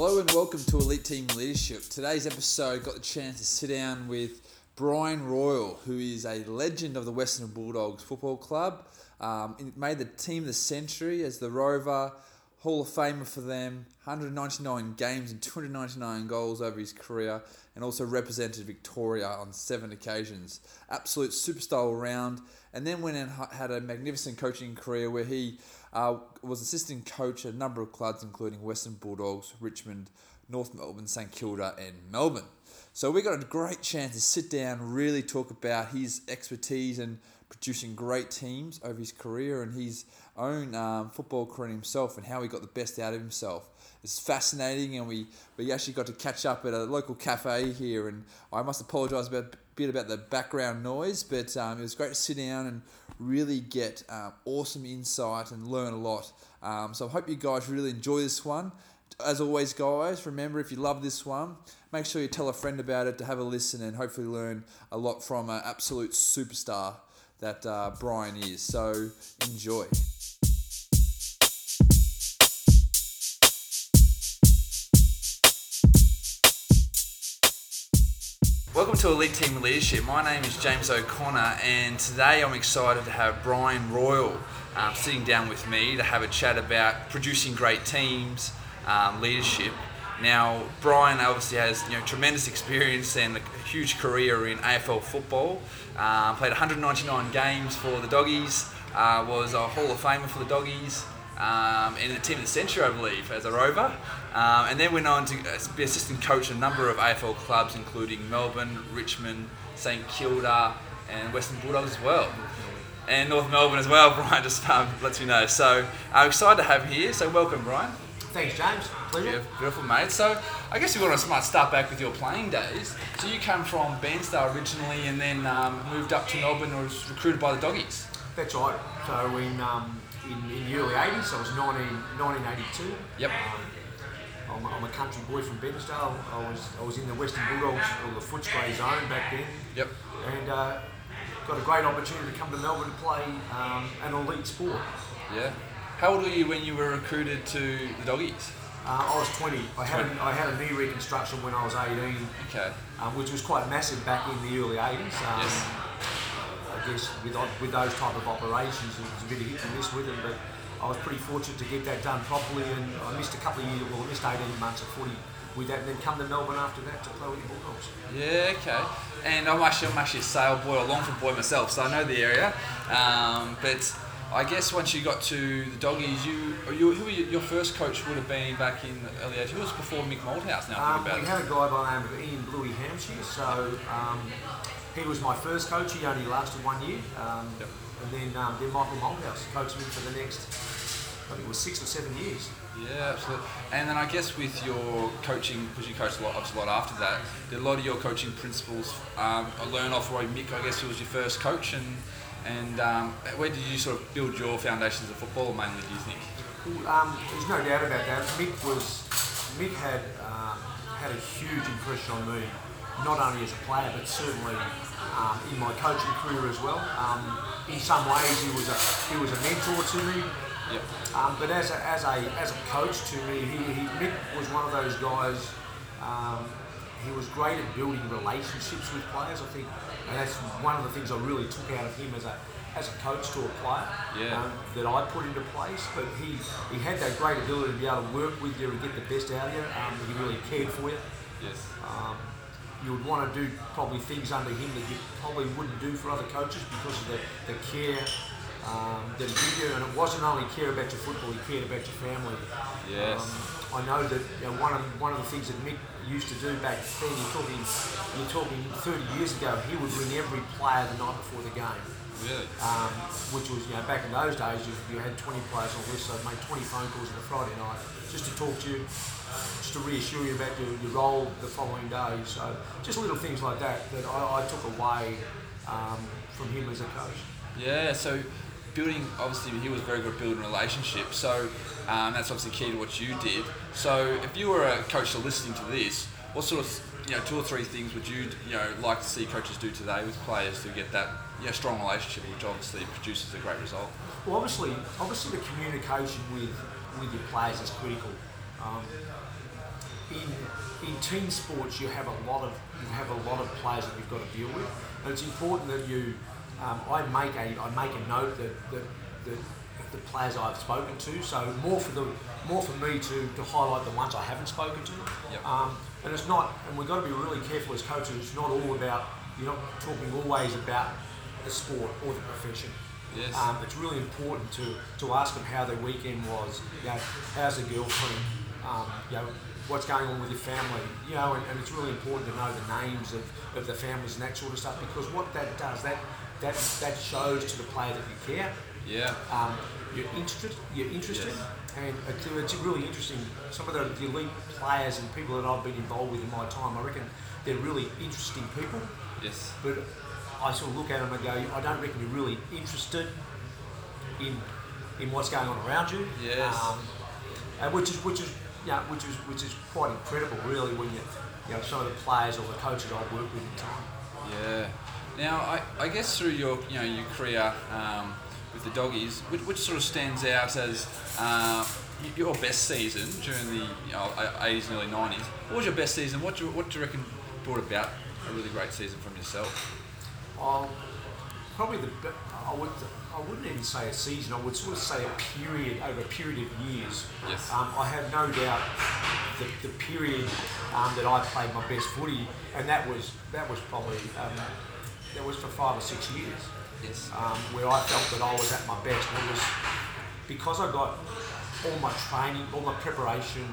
Hello and welcome to Elite Team Leadership. Today's episode got the chance to sit down with Brian Royal, who is a legend of the Western Bulldogs Football Club. Um, made the team of the century as the Rover, Hall of Famer for them, 199 games and 299 goals over his career, and also represented Victoria on seven occasions. Absolute superstar all round, and then went and had a magnificent coaching career where he uh, was assistant coach at a number of clubs, including Western Bulldogs, Richmond, North Melbourne, St Kilda, and Melbourne. So we got a great chance to sit down, really talk about his expertise and producing great teams over his career and his own um, football career himself and how he got the best out of himself. It's fascinating, and we, we actually got to catch up at a local cafe here. And I must apologise about a bit about the background noise, but um, it was great to sit down and really get um, awesome insight and learn a lot. Um, so I hope you guys really enjoy this one. As always, guys, remember if you love this one, make sure you tell a friend about it to have a listen and hopefully learn a lot from an absolute superstar that uh, Brian is. So enjoy. Welcome to Elite Team Leadership. My name is James O'Connor, and today I'm excited to have Brian Royal um, sitting down with me to have a chat about producing great teams, um, leadership. Now, Brian obviously has you know tremendous experience and a huge career in AFL football. Um, played 199 games for the Doggies. Uh, was a Hall of Famer for the Doggies um, in the team of the century, I believe, as a rover. Um, and then went on to uh, be assistant coach a number of AFL clubs, including Melbourne, Richmond, St Kilda, and Western Bulldogs as well. And North Melbourne as well, Brian just um, lets me know. So I'm uh, excited to have you here. So welcome, Brian. Thanks, James. Pleasure. Beautiful, beautiful, mate. So I guess you want to start back with your playing days. So you came from Bairnsdale originally and then um, moved up to Melbourne and was recruited by the Doggies. That's right. So in, um, in, in, the early 80s, so it was 19, 1982. Yep. Um, I'm, I'm, a country boy from Bairnsdale. I was I was in the Western Bulldogs or the Footscray zone back then. Yep. And uh, got a great opportunity to come to Melbourne to play um, an elite sport. Yeah. How old were you when you were recruited to the Doggies? Uh, I was 20. I had, A, I had a knee reconstruction when I was 18. Okay. Um, which was quite massive back in the early 80s. Um, yes guess with with those type of operations, it was a bit of hit and miss with them. But I was pretty fortunate to get that done properly, and I missed a couple of years. Well, I missed 18 months of footy with that, and then come to Melbourne after that to play with the Bulldogs. Yeah, okay. And I'm actually I'm actually a Sale boy, a Longford boy myself, so I know the area. Um, but I guess once you got to the Doggies, you, you who you, your first coach would have been back in the early 80s. Who was before Mick Malthouse? Now um, about it? we it. had a guy by the name of Ian Bluey Hampshire. So um, he was my first coach. He only lasted one year. Um, yep. And then, um, then Michael Malthouse coached me for the next, I think it was six or seven years. Yeah, absolutely. And then I guess with your coaching, because you coached a lot, a lot after that, did a lot of your coaching principles um, learn off Roy Mick, I guess, who was your first coach, and and um, where did you sort of build your foundations of football mainly, do you think? Um, there's no doubt about that. Mick was, Mick had um, had a huge impression on me, not only as a player, but certainly um, in my coaching career as well. Um, in some ways, he was a he was a mentor to me. Yep. Um, but as a, as a as a coach to me, he, he Mick was one of those guys. Um, he was great at building relationships with players. I think, and that's one of the things I really took out of him as a as a coach to a player yeah. um, that I put into place. But he he had that great ability to be able to work with you and get the best out of you. Um, he really cared for you. Yes. Um, you would want to do probably things under him that you probably wouldn't do for other coaches because of the, the care um, that he did you. And it wasn't only care about your football, he cared about your family. Yes. Um, I know that you know, one of one of the things that Mick used to do back then, you're talking, you're talking 30 years ago, he would ring every player the night before the game. Really? Um, which was, you know, back in those days, you, you had 20 players on the list, so I'd make 20 phone calls on a Friday night just to talk to you, just to reassure you about your, your role the following day. So just little things like that that I, I took away um, from him as a coach. Yeah, so building, obviously, he was very good at building relationships. So um, that's obviously key to what you did. So if you were a coach listening to this, what sort of you know two or three things would you you know like to see coaches do today with players to get that you know, strong relationship, which obviously produces a great result? Well, obviously, obviously the communication with with your players is critical. Um, in in team sports you have a lot of you have a lot of players that you've got to deal with, and it's important that you. Um, I make a I make a note that that, that the players I've spoken to. So more for the more for me to, to highlight the ones I haven't spoken to. Yep. Um, and it's not, and we've got to be really careful as coaches. It's not all about you're not talking always about the sport or the profession. Yes. Um, it's really important to, to ask them how their weekend was. You know, how's the girlfriend? Um, you know, what's going on with your family? You know, and, and it's really important to know the names of, of the families and that sort of stuff because what that does, that that that shows to the player that you care. Yeah. Um, you're interested. You're interested, Yes. and it's, really interesting. Some of the, the elite players and people that I've been involved with in my time, I reckon they're really interesting people. Yes. But I sort of look at them and go, I don't reckon you're really interested in in what's going on around you. Yes. Um, and which is which is yeah, which is which is quite incredible, really, when you you know some of the players or the coaches I've worked with in time. Yeah. Now, I, I guess through your you know your career um, with the doggies, which, which sort of stands out as uh, your best season during the you know, 80s and early 90s? What was your best season? What do you, what do you reckon brought about a really great season from yourself? Um, probably the I would I wouldn't even say a season. I would sort of say a period over a period of years. Yes. Um, I have no doubt the, the period um, that I played my best footy, and that was that was probably um, that was for five or six years. Yes. Um, where I felt that I was at my best. It was because I got all my training, all my preparation,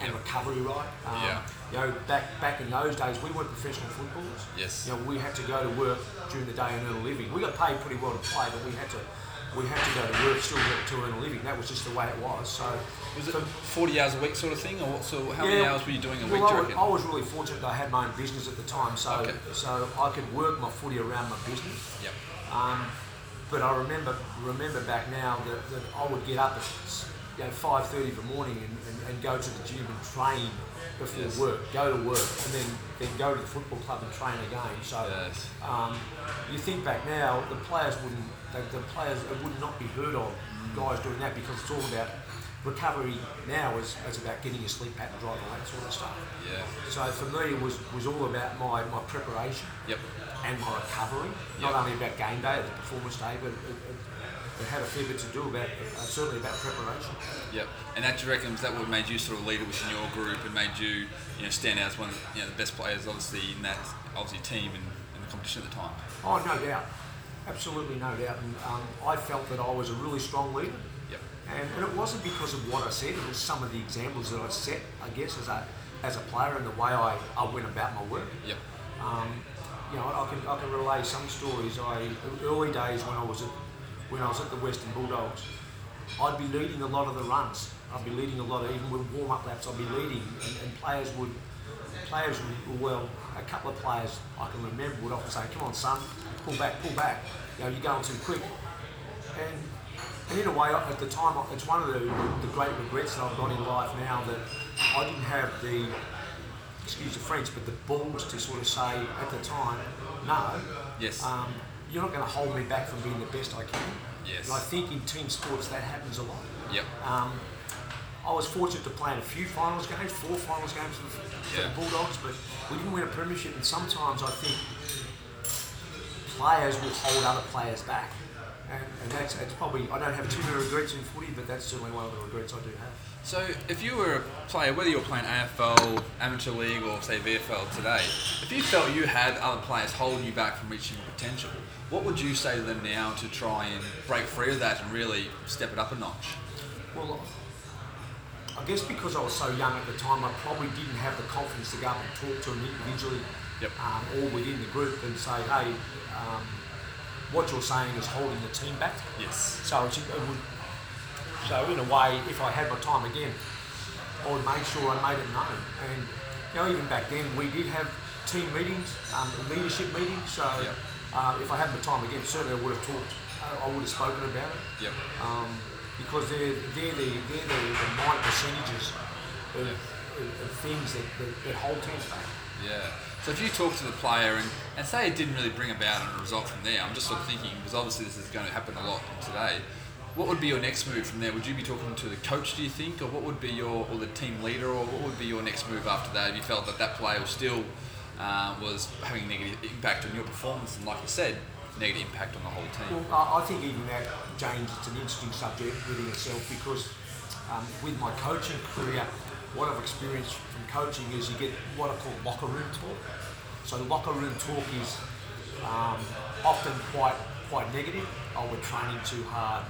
and recovery right. Um, Yeah. You know, back back in those days, we weren't professional footballers. Yes. You know, we had to go to work during the day and earn a living. We got paid pretty well to play, but we had to we had to go to work still to, to earn a living. That was just the way it was. So Was it so- 40 hours a week sort of thing, or what, so how many hours were you doing a well, week? I was. I was really fortunate that I had my own business at the time, so Okay. so I could work my footy around my business. Yep. Um, but I remember remember back now that, that I would get up at you know five thirty in the morning and, and, and go to the gym and train before Yes. work, go to work, and then then go to the football club and train again. So Yes. um, you think back now, the players wouldn't the, the players it would not be heard of guys doing that because it's all about recovery now is, is about getting your sleep pattern right and all that sort of stuff. Yeah. So for me, it was was all about my, my preparation Yep. and my recovery. Yep. Not only about game day, the performance day, but it, it, it had a fair bit to do about uh, certainly about preparation. Yep. And that do you reckon was that what made you sort of leader within your group and made you, you know, stand out as one of you know, the best players obviously in that obviously team and in the competition at the time? Oh, no doubt, absolutely no doubt. And um, I felt that I was a really strong leader. Yep. And, and it wasn't because of what I said, it was some of the examples that I set, I guess, as a, as a player and the way I, I went about my work. Yep. Um, you know, I can, I can relay some stories. I early days when I was at when I was at the Western Bulldogs, I'd be leading a lot of the runs. I'd be leading a lot of even with warm up laps. I'd be leading, and, and players would players would well, a couple of players I can remember would often say, "Come on, son, pull back, pull back. You know, you're going too quick." And and in a way, at the time, it's one of the, the great regrets that I've got in life now that I didn't have the excuse the French, but the balls to sort of say at the time, no, Yes. um, you're not going to hold me back from being the best I can. Yes. And I think in team sports that happens a lot. Yep. Um, I was fortunate to play in a few finals games, four finals games for, Yeah. the Bulldogs, but we didn't win a premiership. And sometimes I think players will hold other players back, and, and that's it's probably I don't have too many regrets in footy, but that's certainly one of the regrets I do have. So, if you were a player, whether you're playing AFL, amateur league, or say VFL today, if you felt you had other players holding you back from reaching your potential, what would you say to them now to try and break free of that and really step it up a notch? Well, I guess because I was so young at the time, I probably didn't have the confidence to go up and talk to them individually Yep. um, or within the group and say, hey, um, what you're saying is holding the team back. Yes. So it's, it would, so in a way, if I had my time again, I would make sure I made it known. And you know, even back then, we did have team meetings, um, leadership meetings. So Yep. uh, if I had my time again, certainly I would have talked. Uh, I would have spoken about it Yep. um, because they're, they're, the, they're the, the minor percentages of, of, of things that, that, that hold teams back. Yeah. So if you talk to the player and, and say it didn't really bring about a result from there, I'm just sort of thinking because obviously this is going to happen a lot today. what would be your next move from there? Would you be talking to the coach, do you think, or what would be your or the team leader, or what would be your next move after that? If you felt that that player was still uh, was having a negative impact on your performance, and like you said, negative impact on the whole team. Well, I think even that, James, it's an interesting subject within itself because um, with my coaching career, what I've experienced coaching is you get what I call locker room talk. So locker room talk is um, often quite quite negative. Oh, we're training too hard.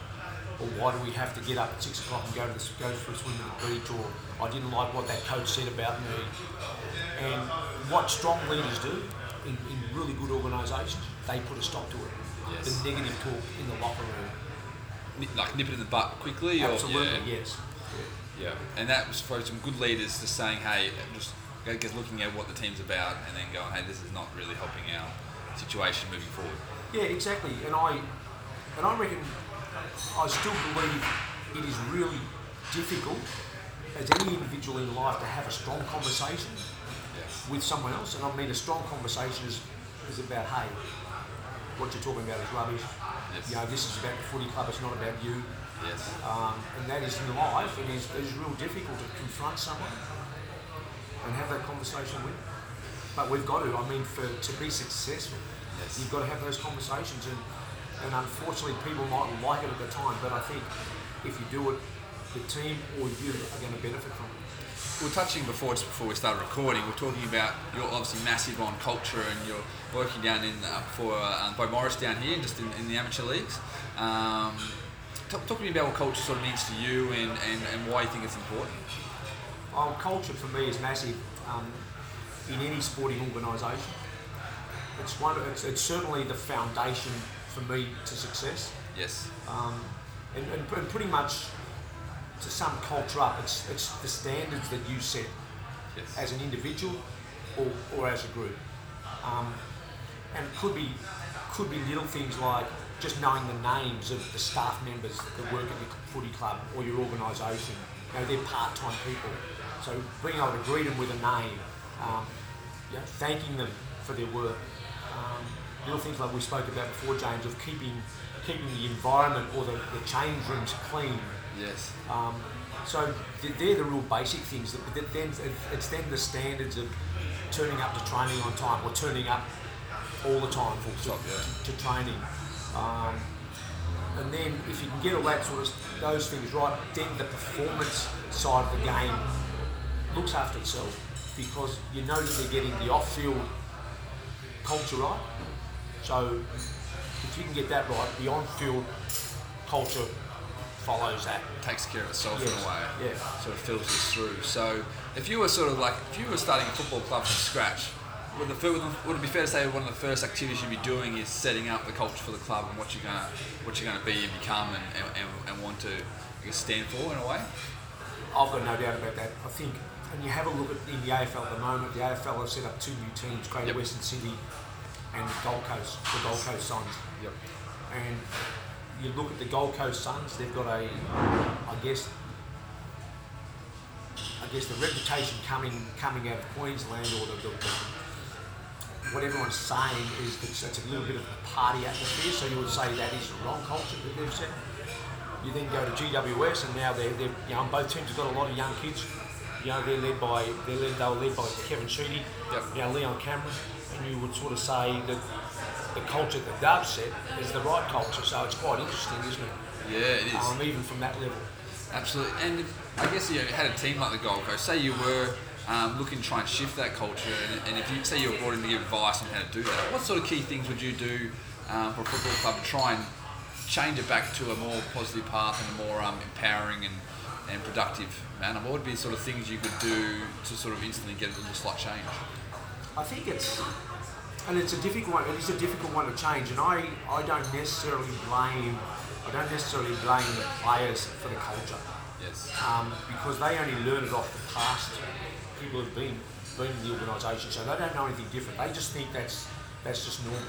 Or why do we have to get up at six o'clock and go to the, go for a swim at the beach? Or I didn't like what that coach said about me. And what strong leaders do in, in really good organisations, they put a stop to it. Yes. The negative talk in the locker room. Like nip it in the butt quickly, Absolutely, or yeah, yes. Yeah. And that was for some good leaders just saying, hey, just I looking at what the team's about, and then going, hey, this is not really helping our situation moving forward. Yeah, exactly. And I and I reckon I still believe it is really difficult as any individual in life to have a strong conversation Yes. with someone else. And I mean a strong conversation is, is about, hey, what you're talking about is rubbish. Yes. You know, this is about the footy club, it's not about you. Yes. Um, and that is in life, it is, it is real difficult to confront someone and have that conversation with. But we've got to, I mean, for to be successful, Yes. you've got to have those conversations. And, and unfortunately, people might like it at the time, but I think if you do it, the team or you are going to benefit from it. We were touching before, just before we started recording, we're talking about you're obviously massive on culture and you're working down in uh, for uh, Beaumaris down here, just in, in the amateur leagues. Um, talk, talk to me about what culture sort of means to you and, and, and why you think it's important. Oh, culture for me is massive um, in any sporting organisation. It's one. It's, it's certainly the foundation for me to success. Yes. um, and, and, and pretty much to sum culture up, it's, it's the standards that you set Yes. as an individual or, or as a group. Um, and it could be could be little things like just knowing the names of the staff members that work at your footy club or your organisation. You know, they're part-time people. So being able to greet them with a name, um, you know, thanking them for their work. Um, little things like we spoke about before, James, of keeping keeping the environment or the, the change rooms clean. Yes. Um, so they're the real basic things. Then it's then the standards of turning up to training on time or turning up all the time for, to, yeah. to, to training. Um, and then if you can get all that sort of those things right, then the performance side of the game looks after itself because you know that they're getting the off-field culture right. So if you can get that right, the on-field culture follows that. Takes care of itself in a way. Yeah. Sort of filters through. So if you were sort of like, if you were starting a football club from scratch, would, the, would it be fair to say one of the first activities you'd be doing is setting up the culture for the club and what you're gonna what you're gonna be and become and, and, and, want to I guess, stand for in a way? I've got no doubt about that. I think, and you have a look at in the AFL at the moment, the AFL have set up two new teams, Greater Yep. Western Sydney and the Gold Coast, the Gold Coast Suns. Yep. And you look at the Gold Coast Suns, they've got a, I guess, I guess the reputation coming coming out of Queensland or the, the, the what everyone's saying is that it's, a little bit of a party atmosphere. So you would say that is the wrong culture that they've set. You then go to GWS, and now they're, they're you know both teams have got a lot of young kids. You know they're led by they're led they were led by Kevin Sheedy, Yep. you know Leon Cameron, and you would sort of say that the culture that they've set is the right culture. So it's quite interesting, isn't it? Yeah, it is. Um, even from that level. Absolutely. And if- I guess you had a team like the Gold Coast. Say you were um, looking to try and shift that culture, and, and if you say you were brought in to give advice on how to do that, what sort of key things would you do um, for a football club to try and change it back to a more positive path and a more um, empowering and, and productive manner? What would be sort of things you could do to sort of instantly get a little slight change? I think it's, and it's a difficult one. It is a difficult one to change, and I, I don't necessarily blame, I don't necessarily blame the players for the culture, Yes. um, because they only learn it off the past people who've been been in the organisation, so they don't know anything different. They just think that's that's just normal,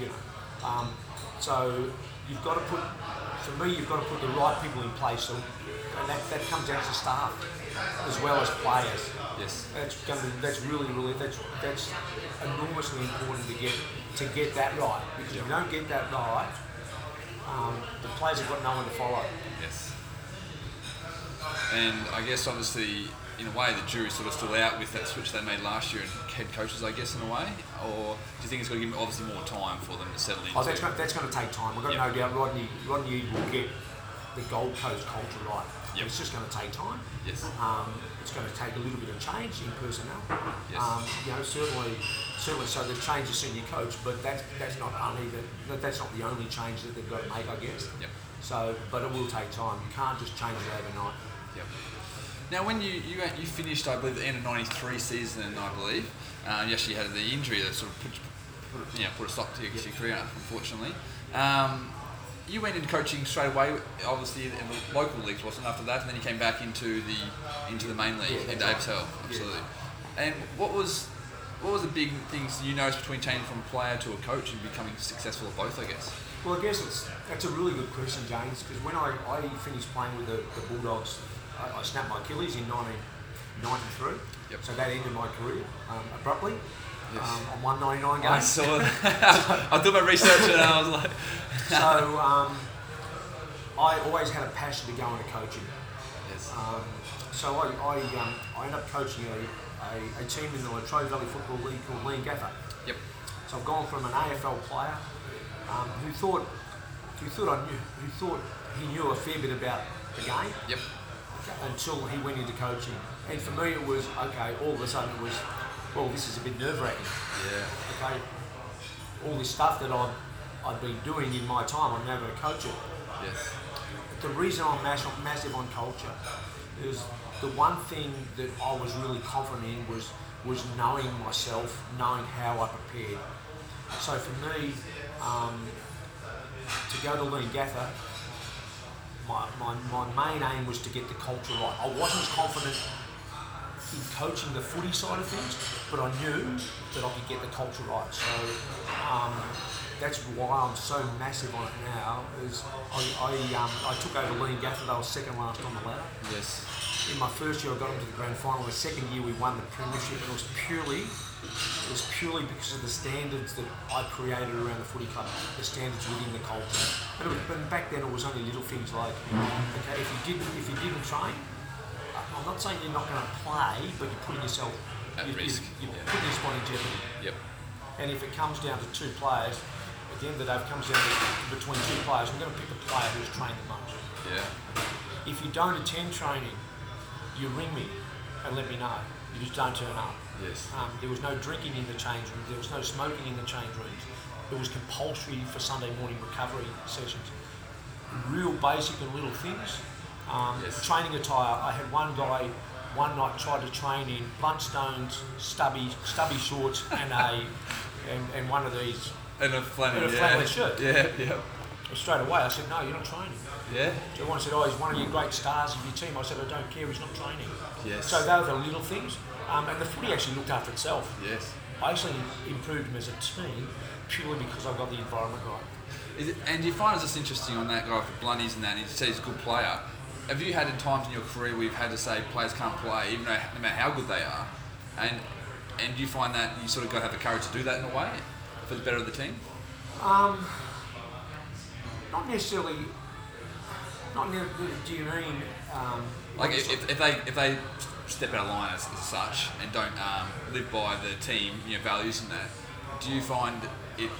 you know. Um, so you've got to put, for me, you've got to put the right people in place, so, and that, that comes down to staff as well as players. Yes. That's going to, that's really really that's that's enormously important to get to get that right because if you don't get that right, um, the players have got no one to follow. Yes. And I guess obviously, in a way, the jury's sort of still out with that switch they made last year and head coaches, I guess, in a way. Or do you think it's going to give them obviously more time for them to settle in? Oh, that's going, that's going to take time. I've got Yep. no doubt Rodney Rodney will get the Gold Coast culture right. Yep. It's just going to take time. Yes. Um, it's going to take a little bit of change in personnel. Yes. Um, you know, certainly, certainly. So they've changed the senior coach, but that's that's not only the, that, that's not the only change that they've got to make, I guess. Yep. So, but it will take time. You can't just change it overnight. Yep. Now, when you, you you finished, I believe, the end of '93 season, I believe, uh, you actually had the injury that sort of put, put, you know, put a stop to your, your career, unfortunately. Um, you went into coaching straight away, obviously in the local leagues, wasn't after that, and then you came back into the into the main league Yeah, in that's AFL, absolutely. And what was what was the big things you noticed between changing from a player to a coach and becoming successful at both? I guess. Well, I guess it's, that's a really good question, James, because when I, I finished playing with the, the Bulldogs, I, I snapped my Achilles in 1993. Yep. So that ended my career um, abruptly Yes. um, on 199 I saw that. I did my research and I was like, so um, I always had a passion to go into coaching. yes. Um, so I, I, um, I ended up coaching a, a, a team in the Latrobe Valley Football League called Leongatha. Yep. So I've gone from an AFL player um, who thought who thought I knew who thought he knew a fair bit about the game Yep. Until he went into coaching. And for me, it was okay. All of a sudden, it was well, this is a bit nerve wracking. Yeah. Okay, all this stuff that I've I've been doing in my time, I'm now going to coach it. Yes. The reason I'm massive, massive on culture is the one thing that I was really confident in was was knowing myself, knowing how I prepared. So for me, um, to go to Leongatha, my, my, my main aim was to get the culture right. I wasn't as confident in coaching the footy side of things, but I knew that I could get the culture right. So um, that's why I'm so massive on it now. Is I, I, um, I took over Leongatha. They were second last on the ladder. Yes. In my first year, I got them to the grand final. The second year, we won the premiership. It was purely, it was purely because of the standards that I created around the footy club, the standards within the culture. Was, but back then, it was only little things like, okay, if you didn't, if you didn't train, I'm not saying you're not going to play, but you're putting yourself At you, risk, You, are yeah. putting your spot in jeopardy. Yep. And if it comes down to two players, at the end of the day, it comes down to between two players, we're going to pick the player who's trained the most. Yeah. If you don't attend training, you ring me and let me know. You just don't turn up. Yes. Um, there was no drinking in the change room. There was no smoking in the change rooms. It was compulsory for Sunday morning recovery sessions. Real basic and little things. Um, Yes. Training attire. I had one guy one night tried to train in Blundstones, stubby stubby shorts, and a and, and one of these. And a flannel. And a yeah. flannel shirt. Yeah. Yeah. Straight away, I said, "No, you're not training." Yeah. Everyone said, "Oh, he's one of your great stars of your team." I said, "I don't care. He's not training." Yes. So they were the little things, um, and the footy actually looked after itself. Yes. I actually improved him as a team purely because I got the environment right. Is it, and do you find it's just interesting on that guy the blunnies and that, and you say he's a good player. Have you had in times in your career where you've had to say players can't play, even though no matter how good they are, and and do you find that you sort of got to have the courage to do that in a way for the better of the team? Um, not necessarily. Not ne- do you mean um, Like if, if, if they if they step out of line as, as such and don't um, live by the team you know values and that, do you find it,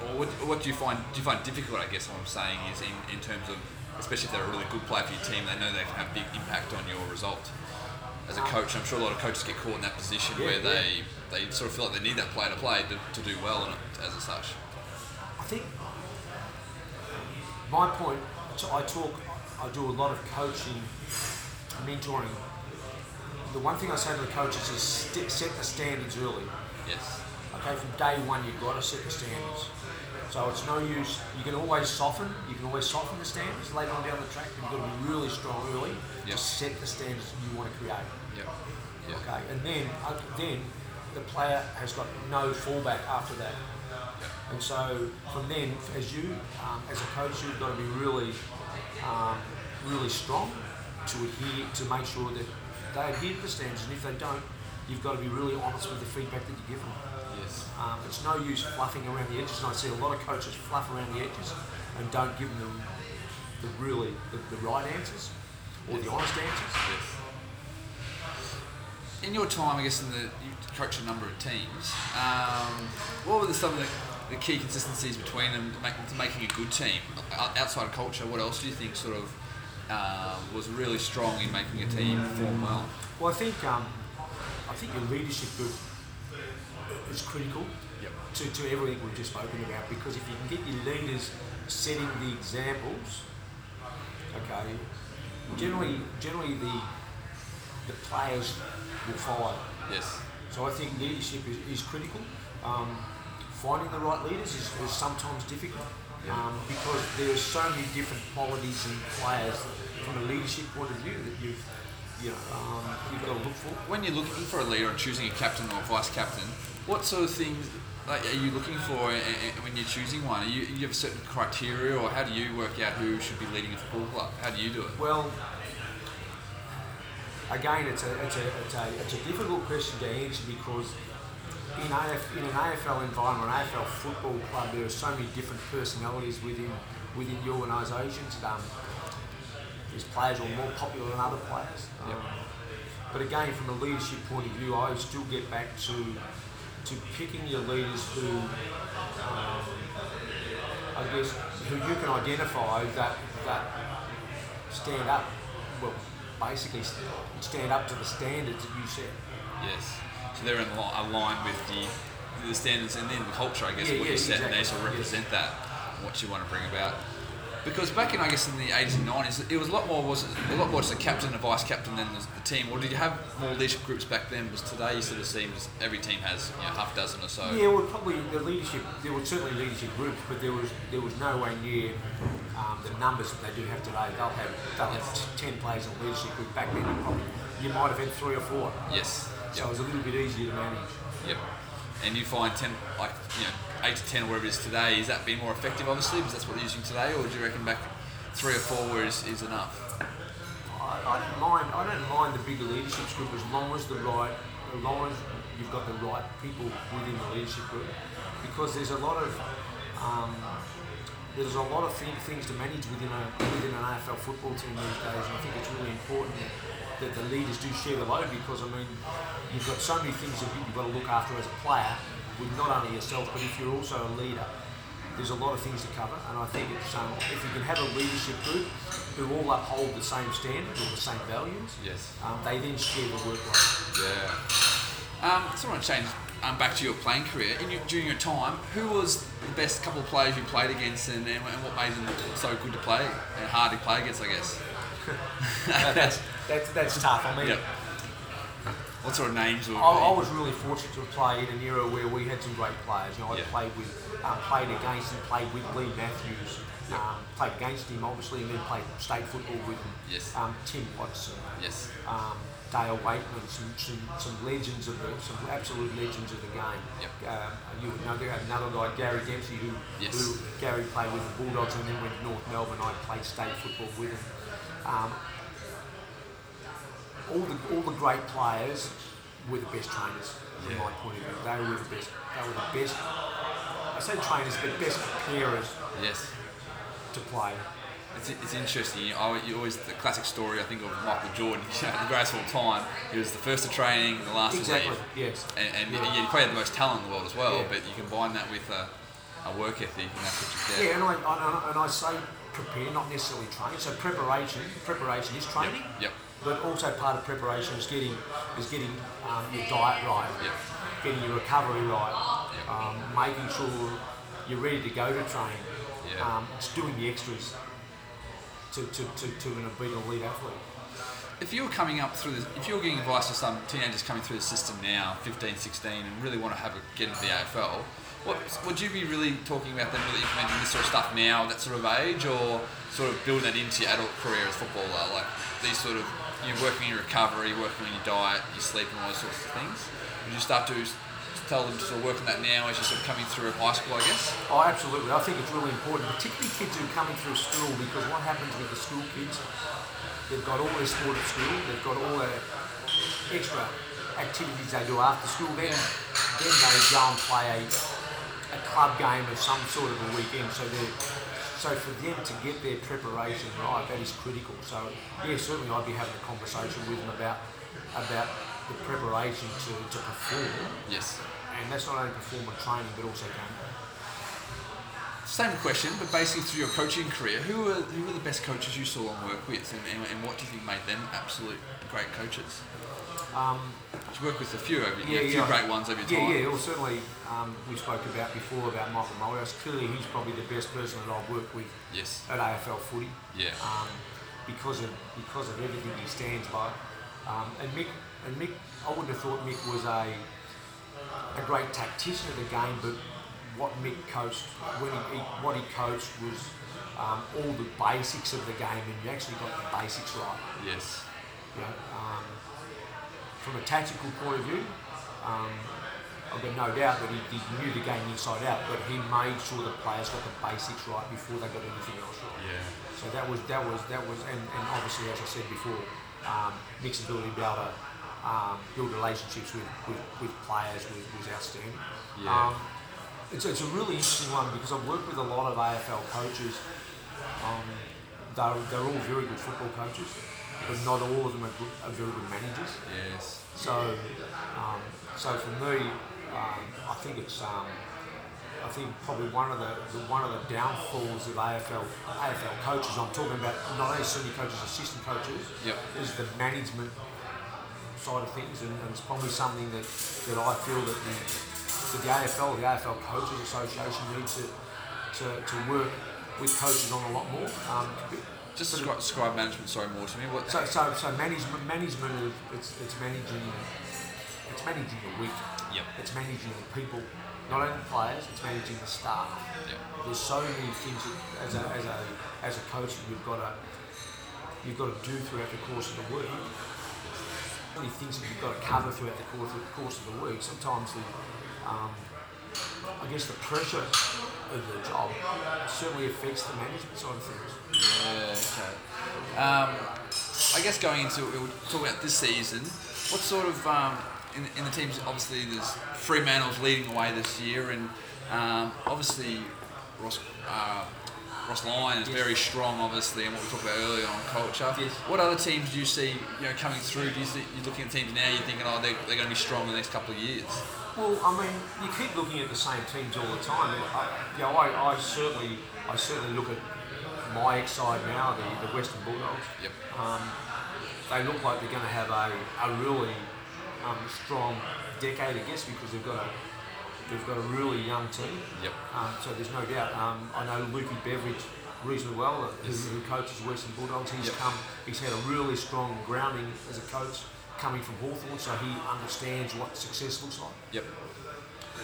or what, what do you find do you find difficult? I guess what I'm saying is in, in terms of especially if they're a really good player for your team, they know they can have a big impact on your result. As a coach, I'm sure a lot of coaches get caught in that position Yeah, where yeah. they, they sort of feel like they need that player to play to, to do well it as such. I think my point. I talk. I do a lot of coaching, mentoring. The one thing I say to the coaches is st- set the standards early. Yes. Okay, from day one you've got to set the standards. So it's no use. You can always soften. You can always soften the standards later on down the track. But you've got to be really strong early Yep. to set the standards you want to create. Yep. Yep. Okay, and then uh, then the player has got no fallback after that. And so from then, as you um, as a coach, you've got to be really um, really strong to adhere to make sure that they adhere to the standards. And if they don't, you've got to be really honest with the feedback that you give them. Yes. Um, it's no use fluffing around the edges, and I see a lot of coaches fluff around the edges and don't give them the really the, the right answers or the honest answers. Yes. In your time, I guess, in the you coached a number of teams. Um, what were the, some of the, the key consistencies between them to, make, to making a good team outside of culture? What else do you think sort of uh, was really strong in making a team perform well? Well, I think um, I think your leadership group is critical Yep. to, to everything we've just spoken about because if you can get your leaders setting the examples, okay, generally generally the the players will follow. Yes. So I think leadership is, is critical. Um, finding the right leaders is, is sometimes difficult um, because there are so many different qualities in players from a leadership point of view that you've you know um, you've got to look for. When you're looking for a leader and choosing a captain or a vice captain, what sort of things like, are you looking for when you're choosing one? Are you, you have a certain criteria, or how do you work out who should be leading a football club? How do you do it? Well, again, it's a, it's a, it's a, it's a difficult question to answer because in, AF, in an AFL environment, an AFL football club, there are so many different personalities within within the organisations. Um, there's players are more popular than other players. Yep. Um, but again, from a leadership point of view, I still get back to to picking your leaders who, um, I guess, who you can identify that that stand up, well, basically stand up to the standards that you set. Yes. So they're in li- aligned with the the standards and then the culture, I guess, Yeah, what yeah, you set, and they sort of represent that, what you want to bring about. Because back in, I guess, in the 80s and 90s, it was a lot more, was it a lot more just a captain, a vice captain than the, the team, or did you have more leadership groups back then? Because today you sort of seems every team has you know, half a dozen or so. Yeah, well, probably the leadership. There were certainly leadership groups, but there was there was no way near um, the numbers that they do have today. They'll have they'll have ten players in leadership group. Back then, probably you might have had three or four. Yes. So it was a little bit easier to manage. Yep. And you find ten, like you know, eight to ten or whatever it is today. Is that being more effective, obviously, because that's what they're using today, or do you reckon back three or four is, is enough? I, I don't mind. I don't mind the bigger leadership group as long as the right, as long as you've got the right people within the leadership group, because there's a lot of um, there's a lot of thing, things to manage within a within an AFL football team these days, and I think it's really important that, the leaders do share the load because I mean you've got so many things that you've got to look after as a player, with not only yourself but if you're also a leader there's a lot of things to cover, and I think it's um, if you can have a leadership group who all uphold the same standards or the same values, Yes. um, they then share the workload. Yeah. Um, so I want to change um, back to your playing career. In your, during your time, who was the best couple of players you played against, and, and, and what made them so good to play and hard to play against? I guess. that's, that's that's tough. I mean, Yep. What sort of names were? I, I was really fortunate to play in an era where we had some great players. You know, I Yeah. played with, um, played against and played with Leigh Matthews. Um, played against him obviously, and then played state football with him. Yes. Um, Tim Watson. yes. um, Dale Weightman, some, some, some legends of the, some absolute legends of the game. Yep. Um, you would know another guy, Gary Dempsey, who, Yes. who Gary played with the Bulldogs and then went to North Melbourne. I played state football with him. All the all the great players were the best trainers from Yeah. my point of view. They were the best. They were the best. I say trainers, but best preparers Yes. to play. It's, it's interesting. You, I, you always the classic story. I think of Michael Jordan, you know, the greatest of all time. He was the first to training, the last Exactly. to leave. Yes. And, and Yeah. yeah, you probably had the most talent in the world as well. Yeah. But you combine that with a, a work ethic, and that's what you get. Yeah, and I, I, and I say prepare, not necessarily train. So preparation, preparation is training, Yep. But also part of preparation is getting is getting um, your diet right, Yep. getting your recovery right, Yep. um, making sure you're ready to go to train. Yeah. Um, it's doing the extras to, to, to, to an elite athlete. If you're coming up through this, if you're giving advice to some teenagers coming through the system now, 15, 16, and really want to have a, get into the AFL, what would you be really talking about them really implementing this sort of stuff now, that sort of age, or sort of building that into your adult career as a footballer, like these sort of you know, working on your recovery, working on your diet, your sleep, and all those sorts of things? You start to tell them to sort of work on that now as you're sort of coming through high school, I guess? Oh, absolutely. I think it's really important, particularly kids who are coming through school, because what happens with the school kids, they've got all their sport at school, they've got all their extra activities they do after school. Then, then they go and play a, a club game of some sort of a weekend. So they so for them to get their preparation right, that is critical. So yeah, certainly I'd be having a conversation with them about about the preparation to, to perform. Yes. And that's not only performance training but also game day. Same question, but basically through your coaching career, who were who were the best coaches you saw and work with, and, and, and what do you think made them absolute great coaches? Um, You worked with a few over Yeah, yeah, a few yeah. great ones over your Yeah, time. yeah. Well, certainly um, we spoke about before about Michael Malthouse. Clearly, he's probably the best person that I've worked with Yes. at AFL footy Yeah. um, because of because of everything he stands by. Um, and Mick and Mick, I wouldn't have thought Mick was a a great tactician of the game, but what Mick coached when he, what he coached was um, all the basics of the game, and you actually got the basics right. Yes. You know, um, from a tactical point of view, um, I've got no doubt that he, he knew the game inside out, but he made sure the players got the basics right before they got anything else right. Yeah. So that was that was that was, and, and obviously, as I said before, um, Mick's ability to be able to um, build relationships with, with, with players was, was outstanding. Yeah. Um, it's, it's a really interesting one because I've worked with a lot of AFL coaches. Um, they're, they're all very good football coaches, but not all of them are, good, are very good managers. Yes. So, um, so for me, um, I think it's um, I think probably one of the, the one of the downfalls of AFL AFL coaches. I'm talking about not only senior coaches, assistant coaches. Yep. Is the management side of things, and, and it's probably something that, that I feel that the, that the AFL, the AFL Coaches Association, needs to, to, to work with coaches on a lot more. Um, Just describe, describe management. Sorry, more to me. What? so, so, so management, management, of, it's, it's managing, it's managing the week. Yep. It's managing the people, not only the players. It's managing the staff. Yep. There's so many things that, as a, as a, as a coach that you've got to, you've got to do throughout the course of the week. So many things that you've got to cover throughout the course of, course of the week. Sometimes the, um, I guess the pressure of the job certainly affects the management side of things. Yeah. Okay. Um, I guess going into we'll talk about this season. What sort of um, in, in the teams? Obviously, there's Fremantle's leading the way this year, and um, obviously Ross. Uh, Ross Lyon is Yes. very strong, obviously, and what we talked about earlier on culture. Yes. What other teams do you see, you know, coming through? Do you see, you're looking at teams now, you're thinking, oh, they're, they're going to be strong in the next couple of years? Well, I mean, you keep looking at the same teams all the time. I, you know, I, I certainly, I certainly look at my ex side now, the, the Western Bulldogs. Yep. Um, they look like they're going to have a, a really um, strong decade, I guess, because they've got a they've got a really young team. Yep. Um, so there's no doubt. Um, I know Lukey Beveridge reasonably well, who, who coaches Western Bulldogs. He's Yep. come. He's had a really strong grounding as a coach coming from Hawthorn, so he understands what success looks like. Yep.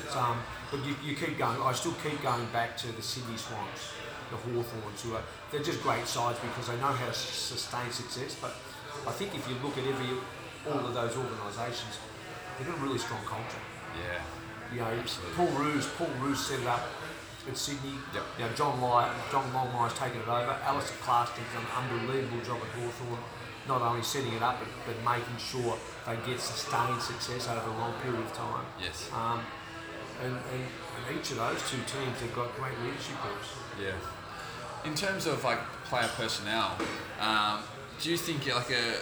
So, um, but you, you keep going. I still keep going back to the Sydney Swans, the Hawthorns, who are they're just great sides because they know how to sustain success. But I think if you look at every all of those organisations, they've got a really strong culture. Yeah. You know, Absolutely. Paul Roos, Paul Roos set it up at Sydney. Yep. You know, John Lye, John Longmire's taken it over. Alastair Clarkson's done an unbelievable job at Hawthorn, not only setting it up but, but making sure they get sustained success over a long period of time. Yes. Um, and, and, and each of those two teams have got great leadership groups. Yeah. In terms of like player personnel, um, do you think like a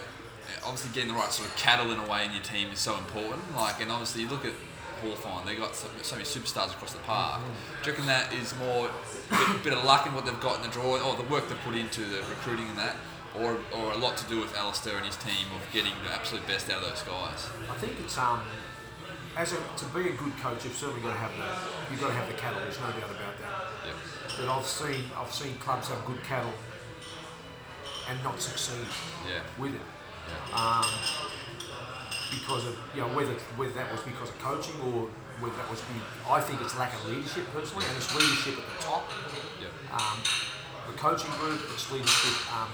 obviously getting the right sort of cattle in a way in your team is so important? Like, and obviously you look at Hawthorn, they've got so, so many superstars across the park. Do you reckon that is more bit, bit of luck in what they've got in the draw, or the work they've put into the recruiting and that, or or a lot to do with Alastair and his team of getting the absolute best out of those guys? I think it's um, as a, to be a good coach, you've certainly got to have the you've got to have the cattle. There's no doubt about that. Yep. But I've seen I've seen clubs have good cattle and not succeed Yeah. with it. Yeah. um, because of you know whether whether that was because of coaching or whether that was be, I think it's lack of leadership personally, and it's leadership at the top, Yep. um, the coaching group, it's leadership um,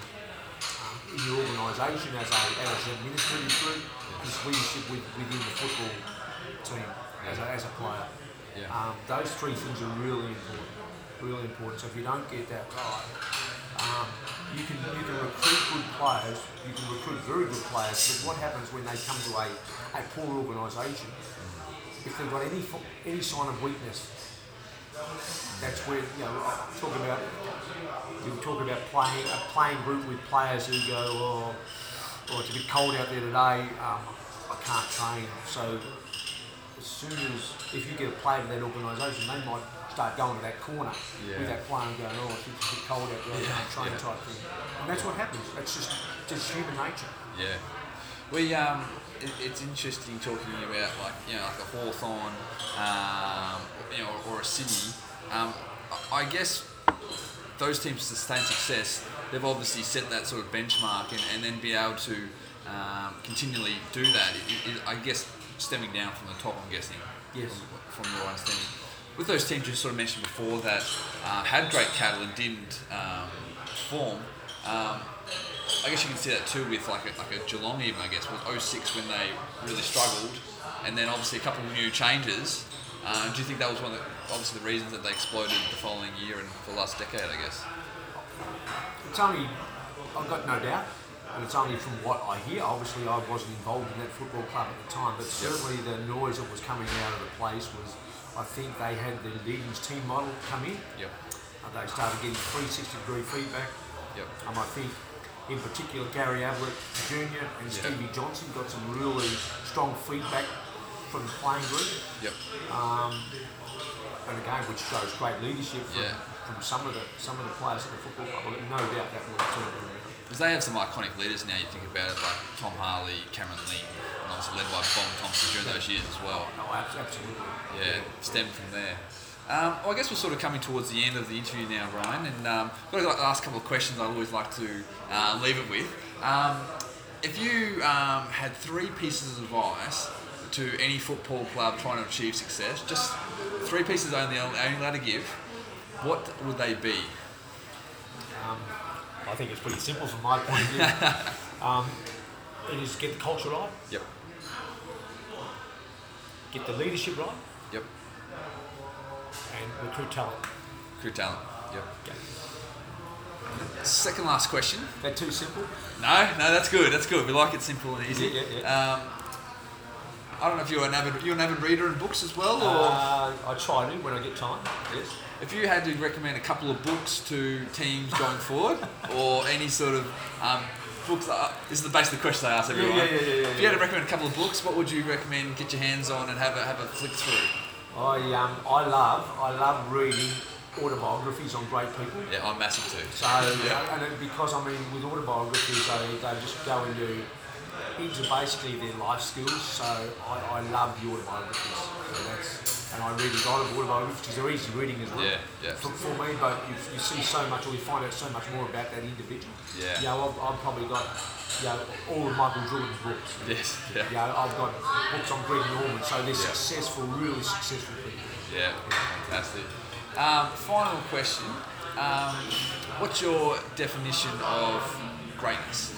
your organisation as a as an administrative group, it's leadership with, within the football team as a, as a player. Yeah. Um, those three things are really important, really important. So if you don't get that right, um, you can you can recruit good players, you can recruit very good players, but what happens when they come to a, a poor organisation? If they've got any any sign of weakness, that's where you know talk about you talk about playing a playing group with players who go, oh, oh it's a bit cold out there today, um, I can't train. So as soon as if you get a player to that organisation, they might start going to that corner Yeah. with that player and going, oh, it's a bit cold out there, I can't train yeah. type thing. And that's what happens. It's just just human nature. Yeah. We um, it, it's interesting talking about like you know like a Hawthorn, um, you know, or a Sydney. Um, I I guess those teams sustain success. They've obviously set that sort of benchmark and, and then be able to um, continually do that. It, it, I guess stemming down from the top. I'm guessing. Yes. From, from your understanding. With those teams you sort of mentioned before that uh, had great cattle and didn't um, perform. Um, I guess you can see that too with like a, like a Geelong even I guess with 06 when they really struggled and then obviously a couple of new changes. Uh, do you think that was one of the, obviously the reasons that they exploded the following year and for the last decade I guess? It's only, I've got no doubt, and it's only from what I hear. Obviously, I wasn't involved in that football club at the time, but certainly the noise that was coming out of the place was, I think they had the Leading Teams model come in. Yep. Uh, they started getting 360 degree feedback. Yep. Um, I think, in particular, Gary Ablett Jr. and Yeah. Stevie Johnson got some really strong feedback from the playing group. Yep. Um, and again, which shows great leadership from, Yeah. from some of the some of the players at the football club. No doubt that will turn around. Because they have some iconic leaders now. You think about it, like Tom Harley, Cameron Ling, and obviously led by Bomber Thompson during those years as well. Abs- absolutely. Yeah, stemmed from there. Um, well, I guess we're sort of coming towards the end of the interview now, Ryan, and um, I've got the last couple of questions I always like to uh, leave it with. Um, if you um, had three pieces of advice to any football club trying to achieve success, just three pieces only, only allowed to give, what would they be? Um, I think it's pretty simple from my point of view. um, it is get the culture right, Yep. get the leadership right. And recruit talent. Crew talent. Yep. Okay. Second last question. That too simple? No, no, that's good. That's good. We like it simple and easy. Yeah, yeah, Um, I don't know if you're an avid, you're an avid reader in books as well, or Uh, I try to when I get time. Yes. if you had to recommend a couple of books to teams going forward, or any sort of um, books. This is the basic question I ask everyone. yeah, yeah, yeah, yeah, If you had to recommend a couple of books, what would you recommend? Get your hands on and have a have a flick through. I um, I love I love reading autobiographies on great people. Yeah, I'm massive too. So Yeah. and it, because I mean with autobiographies they, they just go into into basically their life skills. So I, I love the autobiographies. So that's, and I read a lot of autobiographies because they're easy reading as well. Yeah, yeah. For, for me, but you, you see so much, or you find out so much more about that individual. Yeah. You know, I've, I've probably got you know, all of Michael Jordan's books. Yes. Yeah. You know, I've got books on Greg Norman. So they're Yeah. successful, really successful people. Yeah, fantastic. Um, final question. Um, what's your definition of greatness?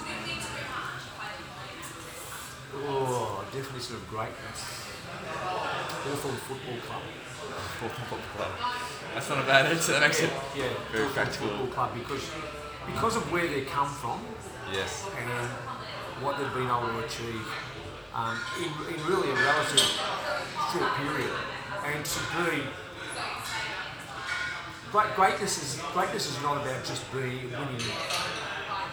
Oh, definition of greatness. Hawthorn Football Club. That's not a bad answer. That makes it Yeah, Very Hawthorn practical. Football Club because because of where they come from yes. and what they've been able to achieve um, in, in really a relative short period, and to be great, greatness is greatness is not about just being winning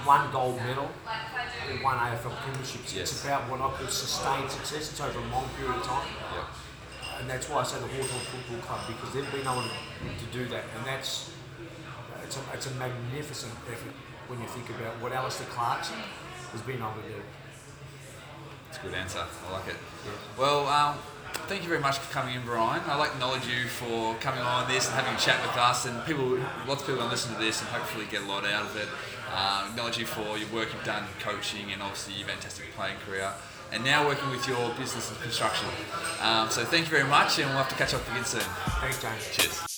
one gold medal or one AFL premierships. Yes. It's about what I could sustain success. It's over a long period of time. Yep. And that's why I say the Hawthorn Football Club because they've been able to, to do that, and that's it's a, it's a magnificent effort when you think about what Alastair Clarkson has been able to do. It's a good answer. I like it. Well, um, thank you very much for coming in, Brian. I'd like to acknowledge you for coming on this and having a chat with us. And people, lots of people are to listen to this and hopefully get a lot out of it. Uh, acknowledge you for your work you've done coaching and obviously your fantastic playing career. And now working with your business and construction. Um, so thank you very much, and we'll have to catch up again soon. Thanks, James. Cheers.